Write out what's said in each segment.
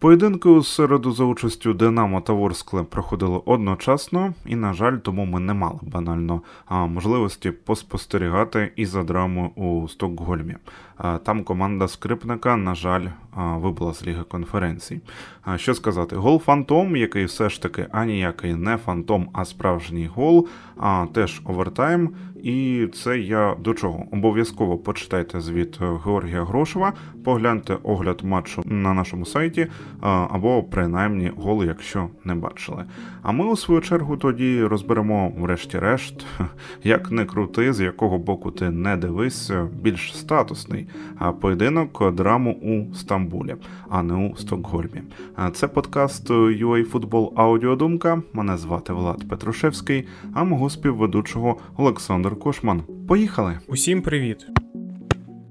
Поєдинки у середу за участю Динамо та Ворскле проходили одночасно, і, на жаль, тому ми не мали банально можливості поспостерігати і за драмою у Стокгольмі. Там команда скрипника, на жаль, вибула з ліги конференцій. Що сказати, гол Фантом, який все ж таки аніякий не фантом, а справжній гол, теж овертайм. І це я до чого? Обов'язково почитайте звіт Георгія Грошева, погляньте огляд матчу на нашому сайті, або принаймні гол, якщо не бачили. А ми у свою чергу тоді розберемо, врешті-решт, як не крути, з якого боку ти не дивись, більш статусний поєдинок драму у Стамбулі, а не у Стокгольмі. Це подкаст UA Аудіодумка. Мене звати Влад Петрушевський, а мого співведучого Олександр Кошман. Поїхали! Усім привіт!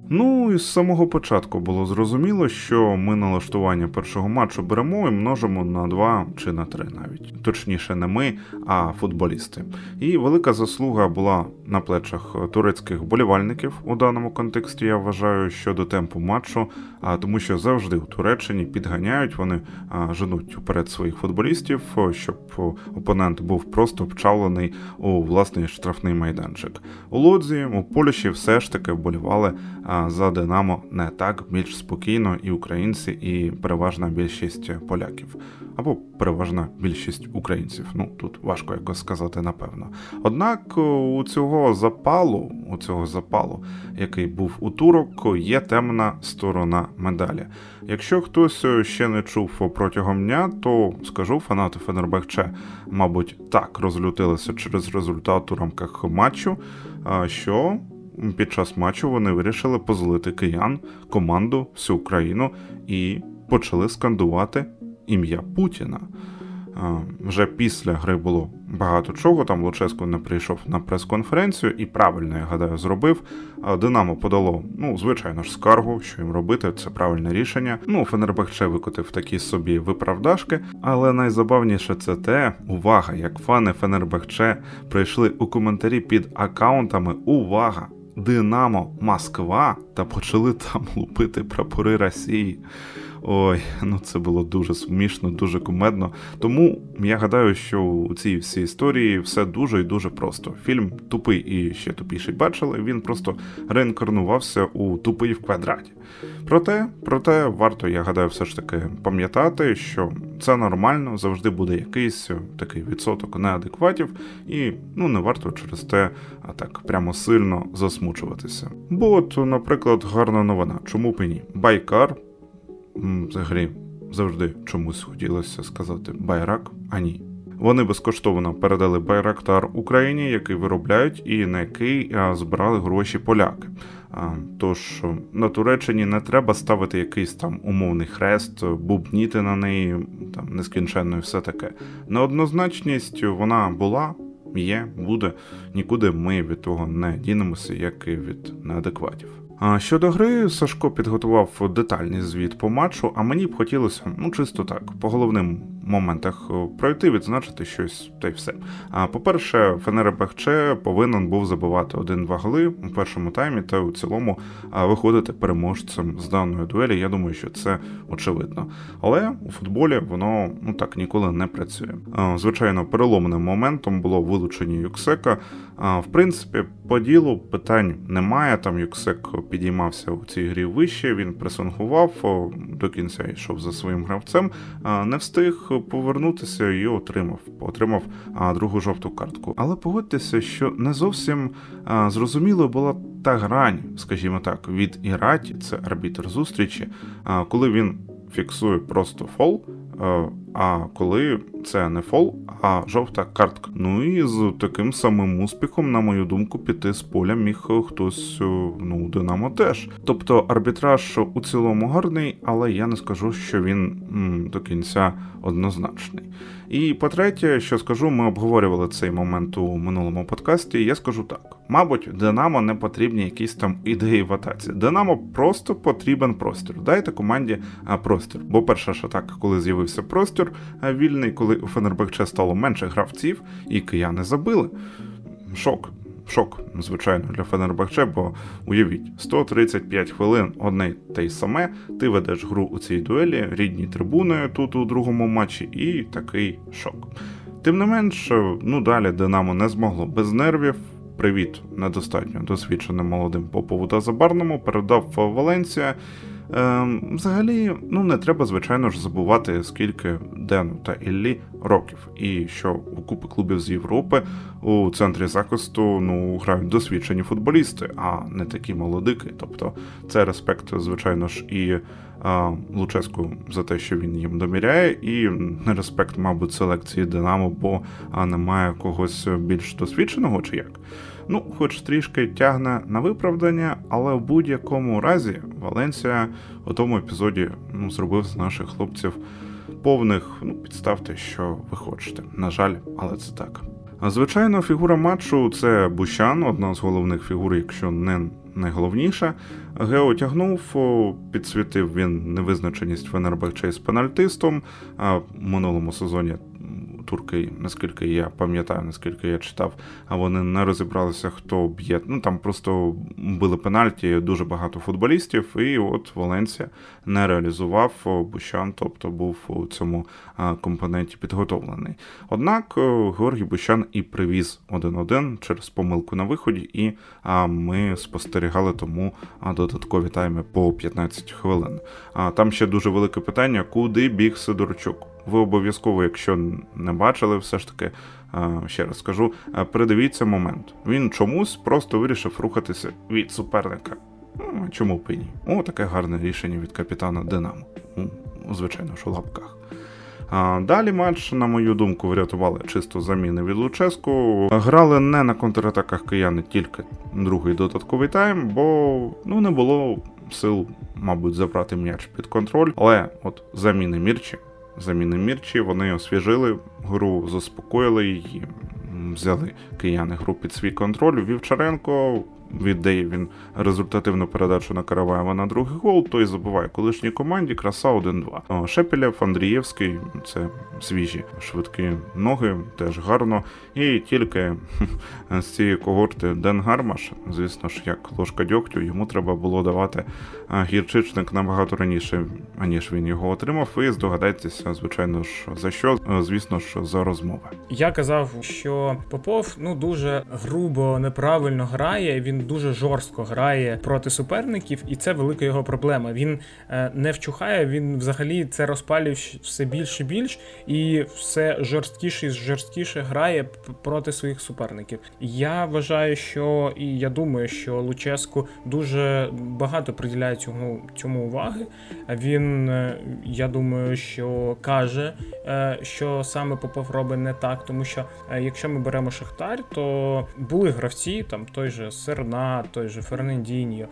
Ну і з самого початку було зрозуміло, що ми налаштування першого матчу беремо і множимо на два чи на три навіть. Точніше, не ми, а футболісти. І велика заслуга була на плечах турецьких болівальників у даному контексті. Я вважаю, щодо темпу матчу, а тому, що завжди у Туреччині підганяють, вони женуть вперед своїх футболістів, щоб опонент був просто вчавлений у власний штрафний майданчик. У лодзі у Польщі все ж таки вболівали за Динамо не так більш спокійно і українці, і переважна більшість поляків, або переважна більшість українців. Ну тут важко якось сказати, напевно. Однак у цього запалу, у цього запалу, який був у турок, є темна сторона медалі. Якщо хтось ще не чув протягом дня, то скажу фанати Фенербахче, мабуть, так розлютилися через результат у рамках матчу, що під час матчу вони вирішили позлити киян, команду, всю Україну і почали скандувати ім'я Путіна. Вже після гри було багато чого. Там Луческо не прийшов на прес-конференцію і правильно, я гадаю, зробив. Динамо подало, ну, звичайно ж, скаргу, що їм робити, це правильне рішення. Ну, Фенербахче викотив такі собі виправдашки. Але найзабавніше це те, увага, як фани Фенербахче прийшли у коментарі під аккаунтами. Увага! Динамо Москва та почали там лупити прапори Росії. Ой, ну це було дуже смішно, дуже кумедно. Тому я гадаю, що у цій всій історії все дуже і дуже просто. Фільм тупий і ще тупіший бачили. Він просто реінкарнувався у тупий в квадраті. Проте, проте, варто, я гадаю, все ж таки пам'ятати, що це нормально, завжди буде якийсь такий відсоток неадекватів, і ну не варто через те а так прямо сильно засмучуватися. Бо, от, наприклад, гарна новина, чому б і ні? Байкар взагалі завжди чомусь хотілося сказати байрак, а ні. Вони безкоштовно передали Байрактар Україні, який виробляють і на який збирали гроші поляки. Тож на Туреччині не треба ставити якийсь там умовний хрест, бубніти на неї там нескінченно і все таке. Неоднозначність вона була, є, буде. Нікуди ми від того не дінемося, як і від неадекватів. А щодо гри, Сашко підготував детальний звіт по матчу, а мені б хотілося, ну чисто так, по головним моментах е, пройти, відзначити щось та й все. А по-перше, Фенербахче повинен був забивати один-два голи у першому таймі та у цілому виходити переможцем з даної дуелі. Я думаю, що це очевидно. Але у футболі воно ну так ніколи не працює. Звичайно, переломним моментом було вилучення Юксека. В принципі, по ділу питань немає. Там Юксек підіймався у цій грі вище, він пресингував, до кінця йшов за своїм гравцем, не встиг повернутися і отримав. Отримав другу жовту картку. Але погодьтеся, що не зовсім зрозуміло була та грань, скажімо так, від Іраті, це арбітр зустрічі, коли він фіксує просто фол. А коли це не фол, а жовта картка. Ну і з таким самим успіхом, на мою думку, піти з поля міг хтось ну Динамо теж. Тобто арбітраж у цілому гарний, але я не скажу, що він м, до кінця однозначний. І по-третє, що скажу, ми обговорювали цей момент у минулому подкасті. Я скажу так: мабуть, Динамо не потрібні якісь там ідеї в атаці. Динамо просто потрібен простір. Дайте команді простір. Бо перша ж атака, коли з'явився простір вільний, коли у Фенербахче стало менше гравців, і кияни забили. Шок. шок, звичайно, для Фенербахче, бо уявіть, 135 хвилин одне те й саме. Ти ведеш гру у цій дуелі, рідні трибуни тут у другому матчі, і такий шок. Тим не менш, ну далі Динамо не змогло без нервів. Привіт, недостатньо досвідченим молодим Попову та Забарному передав Валенсія. Ем, Взагалі, ну не треба, звичайно ж, забувати, скільки Дену та Іллі років, і що у купи клубів з Європи у центрі захисту ну грають досвідчені футболісти, а не такі молодики. Тобто це респект, звичайно ж, і Луческу за те, що він їм довіряє, і респект, мабуть, селекції Динамо, бо немає когось більш досвідченого чи як. Ну, хоч трішки тягне на виправдання, але в будь-якому разі Валенсія у тому епізоді ну, зробив з наших хлопців повних, ну, підставте, що ви хочете. На жаль, але це так. Звичайно, фігура матчу це Бущан, одна з головних фігур, якщо не найголовніша. Гео тягнув, підсвітив він невизначеність Фенербахче з пенальтистом. А в минулому сезоні турки, наскільки я пам'ятаю, наскільки я читав, а вони не розібралися, хто б'є. Ну там просто били пенальті дуже багато футболістів, і от Валенсія не реалізував Бущан, тобто був у цьому компоненті підготовлений. Однак Георгій Бущан і привіз 1-1 через помилку на виході, і ми спостерігали тому додаткові тайми по 15 хвилин. А Там ще дуже велике питання, куди біг Сидорчук ви обов'язково, якщо не бачили, все ж таки, ще раз скажу, передивіться момент. Він чомусь просто вирішив рухатися від суперника. Ну, чому б і ні? О, таке гарне рішення від капітана Динамо. Звичайно, що в лапках. Далі матч, на мою думку, врятували чисто заміни від Луческу. Грали не на контратаках кияни, тільки другий додатковий тайм, бо ну не було сил, мабуть, забрати м'яч під контроль. Але от заміни Мірчі заміни Мірчі. Вони освіжили гру, заспокоїли її, взяли кияни гру під свій контроль. Вівчаренко віддає він результативну передачу на Караваєва на другий гол, той забуває колишній команді, краса 1-2. Шепелєв, Андрієвський, це свіжі швидкі ноги, теж гарно. І тільки з цієї когорти Ден Гармаш, звісно ж, як ложка дьогтю, йому треба було давати гірчичник набагато раніше, аніж він його отримав. І здогадайтеся, звичайно ж, за що, звісно ж, за розмови. Я казав, що Попов ну дуже грубо неправильно грає. Він дуже жорстко грає проти суперників, і це велика його проблема. Він е, не вчухає, він взагалі це розпалює все більше і більш, і все жорсткіше і жорсткіше грає проти своїх суперників. Я вважаю, що і я думаю, що Луческу дуже багато приділяє цьому цьому уваги. Він, е, я думаю, що каже, е, що саме Попов робить не так, тому що якщо ми беремо Шахтар, то були гравці, там той же Серна. Бернат, той же Фернандіньо,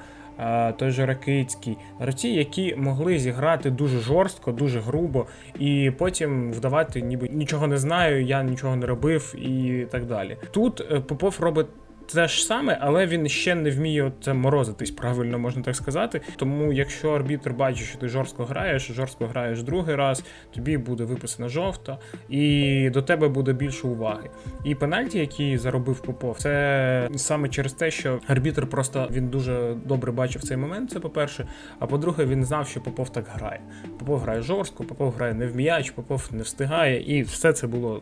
той же Ракицький, гравці, які могли зіграти дуже жорстко, дуже грубо, і потім вдавати, ніби нічого не знаю, я нічого не робив і так далі. Тут е, Попов робить те ж саме, але він ще не вміє це морозитись, правильно можна так сказати. Тому, якщо арбітр бачить, що ти жорстко граєш, жорстко граєш другий раз, тобі буде виписана жовта, і до тебе буде більше уваги. І пенальті, які заробив Попов, це саме через те, що арбітр просто він дуже добре бачив цей момент. Це по-перше. А по-друге, він знав, що Попов так грає. Попов грає жорстко, Попов грає не в м'яч, Попов не встигає, і все це було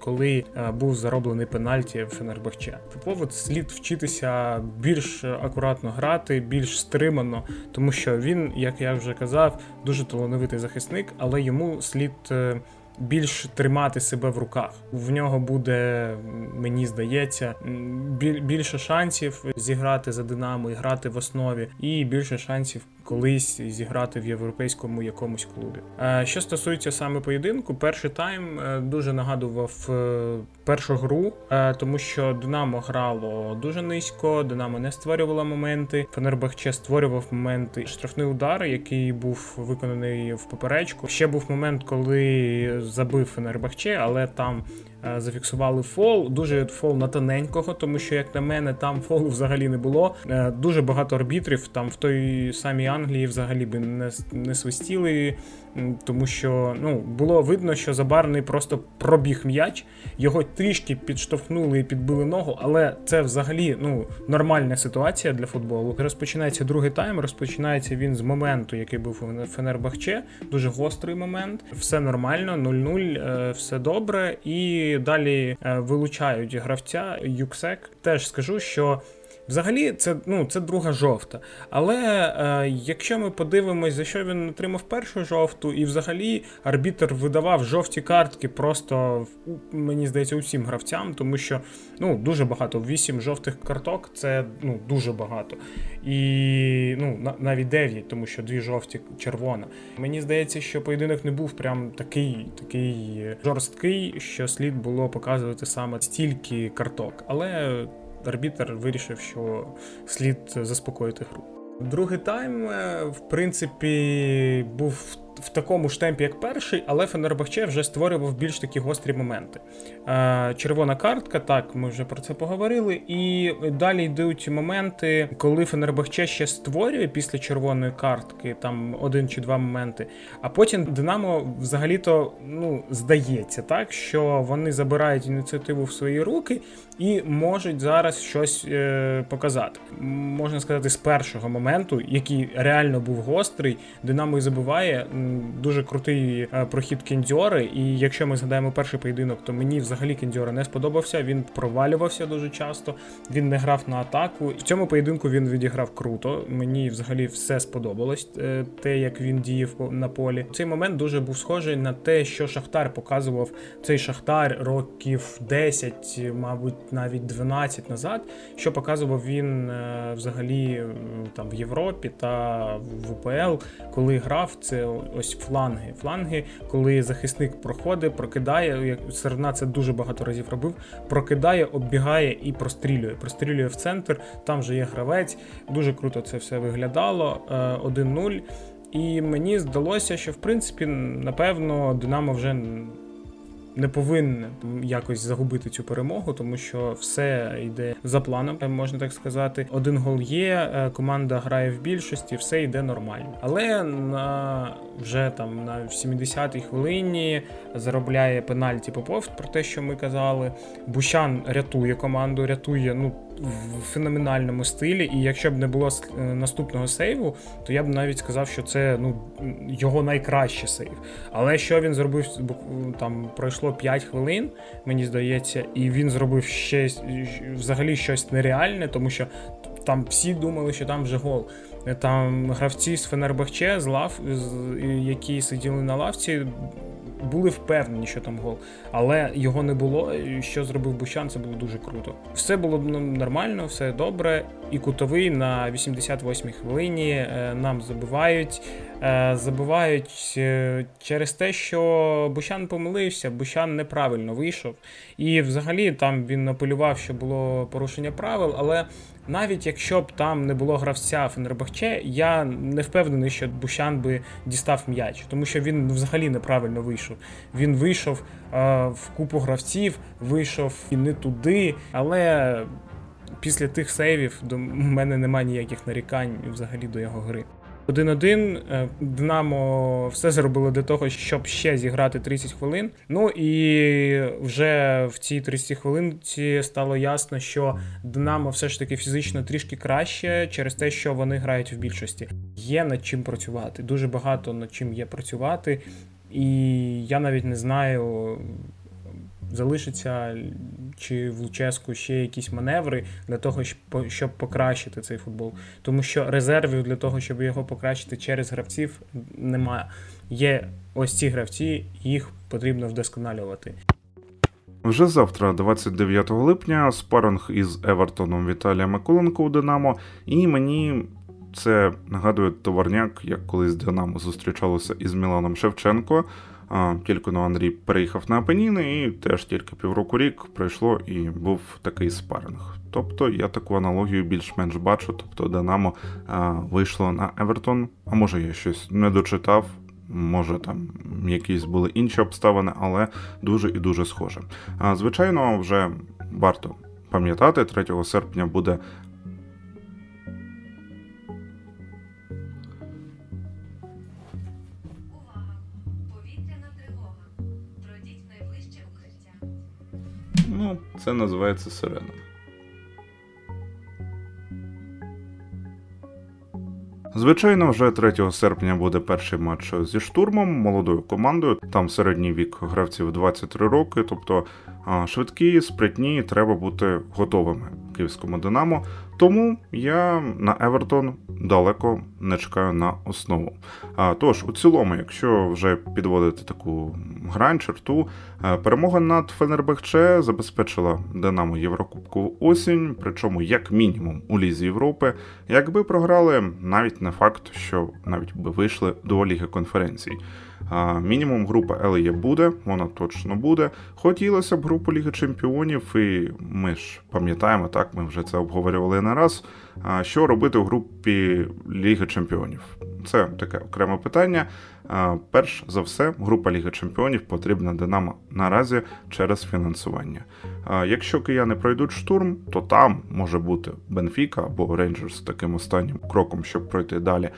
коли е, був зароблений пенальті в Фенербахче. Попов слід вчитися більш акуратно грати, більш стримано, тому що він, як я вже казав, дуже талановитий захисник, але йому слід. Е, більш тримати себе в руках. В нього буде, мені здається, більше шансів зіграти за Динамо і грати в основі, і більше шансів колись зіграти в європейському якомусь клубі. Що стосується саме поєдинку, перший тайм е, дуже нагадував е, першу гру, е, тому що Динамо грало дуже низько, Динамо не створювало моменти. Фенербахче створював моменти. Штрафний удар, який був виконаний в поперечку. Ще був момент, коли забив Фенербахче, але там Е, зафіксували фол. Дуже фол на тоненького, тому що, як на мене, там фолу взагалі не було. Е, дуже багато арбітрів. Там в той самій Англії взагалі би не не свистіли, тому що ну, було видно, що Забарний просто пробіг м'яч, його трішки підштовхнули і підбили ногу, але це взагалі ну, нормальна ситуація для футболу. Розпочинається другий тайм, розпочинається він з моменту, який був у Фенербахче. Дуже гострий момент, все нормально, 0-0, е, все добре. І далі е, вилучають гравця Юксек. Теж скажу, що. Взагалі, це ну, це друга жовта. Але е, якщо ми подивимось, за що він отримав першу жовту, і взагалі арбітр видавав жовті картки просто, мені здається, усім гравцям, тому що ну, дуже багато. Вісім жовтих карток це ну, дуже багато. І ну, навіть дев'ять, тому що дві жовті червона. Мені здається, що поєдинок не був прям такий такий жорсткий, що слід було показувати саме стільки карток. Але арбітер вирішив, що слід заспокоїти гру. Другий тайм, е, в принципі, був в такому ж темпі, як перший, але Фенербахче вже створював більш такі гострі моменти. Е, червона картка, так, ми вже про це поговорили. І далі йдуть моменти, коли Фенербахче ще створює після червоної картки, там один чи два моменти. А потім Динамо взагалі-то ну, здається, так, що вони забирають ініціативу в свої руки і можуть зараз щось е, показати. Можна сказати, з першого моменту, який реально був гострий, Динамо і забиває дуже крутий е, прохід Кендіори. І якщо ми згадаємо перший поєдинок, то мені взагалі Кендіора не сподобався. Він провалювався дуже часто, він не грав на атаку. В цьому поєдинку він відіграв круто. Мені взагалі все сподобалось, е, те, як він діяв на полі. Цей момент дуже був схожий на те, що Шахтар показував цей Шахтар років 10, мабуть, навіть 12 назад. Що показував він е, взагалі там в Європі та в УПЛ, коли грав це ось фланги. Фланги, коли захисник проходить, прокидає, як Серна це дуже багато разів робив, прокидає, оббігає і прострілює. Прострілює в центр, там вже є гравець. Дуже круто це все виглядало. 1-0. Е, і мені здалося, що в принципі, напевно, Динамо вже не повинне якось загубити цю перемогу, тому що все йде за планом, можна так сказати. Один гол є, е, команда грає в більшості, все йде нормально. Але на вже там на 70-й хвилині заробляє пенальті Попов про те, що ми казали. Бущан рятує команду, рятує ну в феноменальному стилі. І якщо б не було е, наступного сейву, то я б навіть сказав, що це ну його найкращий сейв. Але що він зробив там пройшло 5 хвилин, мені здається, і він зробив ще взагалі щось нереальне, тому що там всі думали, що там вже гол. Там гравці з Фенербахче, з лав, які сиділи на лавці, були впевнені, що там гол, але його не було. Що зробив Бущан, це було дуже круто. Все було нормально, все добре. І кутовий на 88-й хвилині е, нам забивають. Е, забивають е, через те, що Бущан помилився, Бущан неправильно вийшов. І взагалі там він апелював, що було порушення правил, але навіть якщо б там не було гравця Фенербахче, я не впевнений, що Бущан би дістав м'яч, тому що він взагалі неправильно вийшов. Він вийшов е, в купу гравців, вийшов і не туди, але. Після тих сейвів до мене немає ніяких нарікань взагалі до його гри. 1-1. Е, Динамо все зробило для того, щоб ще зіграти 30 хвилин. Ну і вже в цій 30 хвилинці стало ясно, що Динамо все ж таки фізично трішки краще через те, що вони грають в більшості. Є над чим працювати. Дуже багато над чим є працювати. І я навіть не знаю, залишиться чи в Луческу ще якісь маневри для того, щоб покращити цей футбол. Тому що резервів для того, щоб його покращити через гравців, немає. Є ось ці гравці, їх потрібно вдосконалювати. Вже завтра, 29 липня, спаринг із Евертоном Віталія Миколенко у Динамо, і мені це нагадує товарняк, як колись Динамо зустрічалося із Міланом Шевченко. Тільки но Андрій переїхав на Апеніни, і теж тільки півроку рік пройшло і був такий спаринг. Тобто я таку аналогію більш-менш бачу. Тобто Динамо вийшло на Евертон, а може я щось не дочитав. Може там якісь були інші обставини, але дуже і дуже схоже. Звичайно, вже варто пам'ятати, 3 серпня буде Ну, це називається сирена. Звичайно, вже 3 серпня буде перший матч зі штурмом, молодою командою. Там середній вік гравців 23 роки, тобто швидкі, спритні, треба бути готовими київському Динамо. Тому я на Евертон далеко не чекаю на основу. А, Тож, у цілому, якщо вже підводити таку грань, черту, е, перемога над Фенербахче забезпечила Динамо Єврокубкову осінь, причому як мінімум у Лізі Європи, якби програли, навіть не факт, що навіть би вийшли до Ліги конференцій. Мінімум група Елія буде, вона точно буде. Хотілося б групу Ліги Чемпіонів, і ми ж пам'ятаємо, так ми вже це обговорювали не раз. Що робити в групі Ліги Чемпіонів? Це таке окреме питання. Перш за все, група Ліги Чемпіонів потрібна Динамо наразі через фінансування. Якщо кияни пройдуть штурм, то там може бути Бенфіка або Рейнджерс таким останнім кроком, щоб пройти далі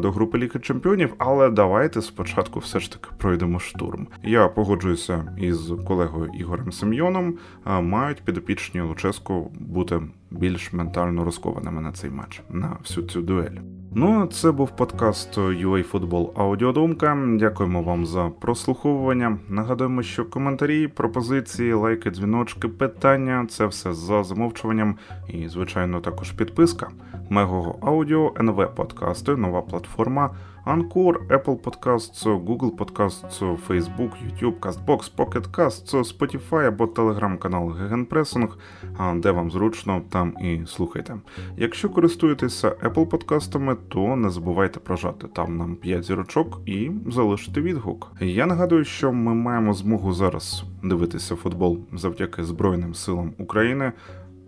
до групи Ліги Чемпіонів. Але давайте спочатку все ж таки пройдемо штурм. Я погоджуюся із колегою Ігорем Семйоном. Мають підопічні Луческу бути більш ментально розкованими на цей матч, на всю цю дуель. Ну, а це був подкаст UA Football Аудіодумка. Дякуємо вам за прослуховування. Нагадуємо, що коментарі, пропозиції, лайки, дзвіночки, питання це все за замовчуванням. І, звичайно, також підписка. Мегого аудіо, НВ подкасти, нова платформа. Anchor, Apple Podcasts, Google Podcasts, Facebook, YouTube, CastBox, Pocket Casts, Spotify або телеграм-канал Гегенпресинг, де вам зручно, там і слухайте. Якщо користуєтеся Apple подкастами, то не забувайте прожати там нам 5 зірочок і залишити відгук. Я нагадую, що ми маємо змогу зараз дивитися футбол завдяки Збройним силам України.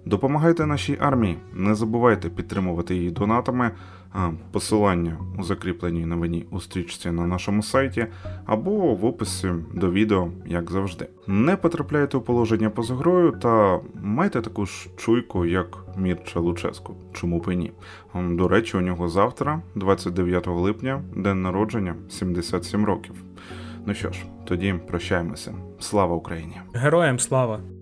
Допомагайте нашій армії, не забувайте підтримувати її донатами, посилання у закріпленій новині у стрічці на нашому сайті або в описі до відео, як завжди. Не потрапляйте у положення поза грою та майте таку ж чуйку, як Мірча Луческу. Чому б і ні? До речі, у нього завтра, 29 липня, день народження, 77 років. Ну що ж, тоді прощаємося. Слава Україні! Героям слава!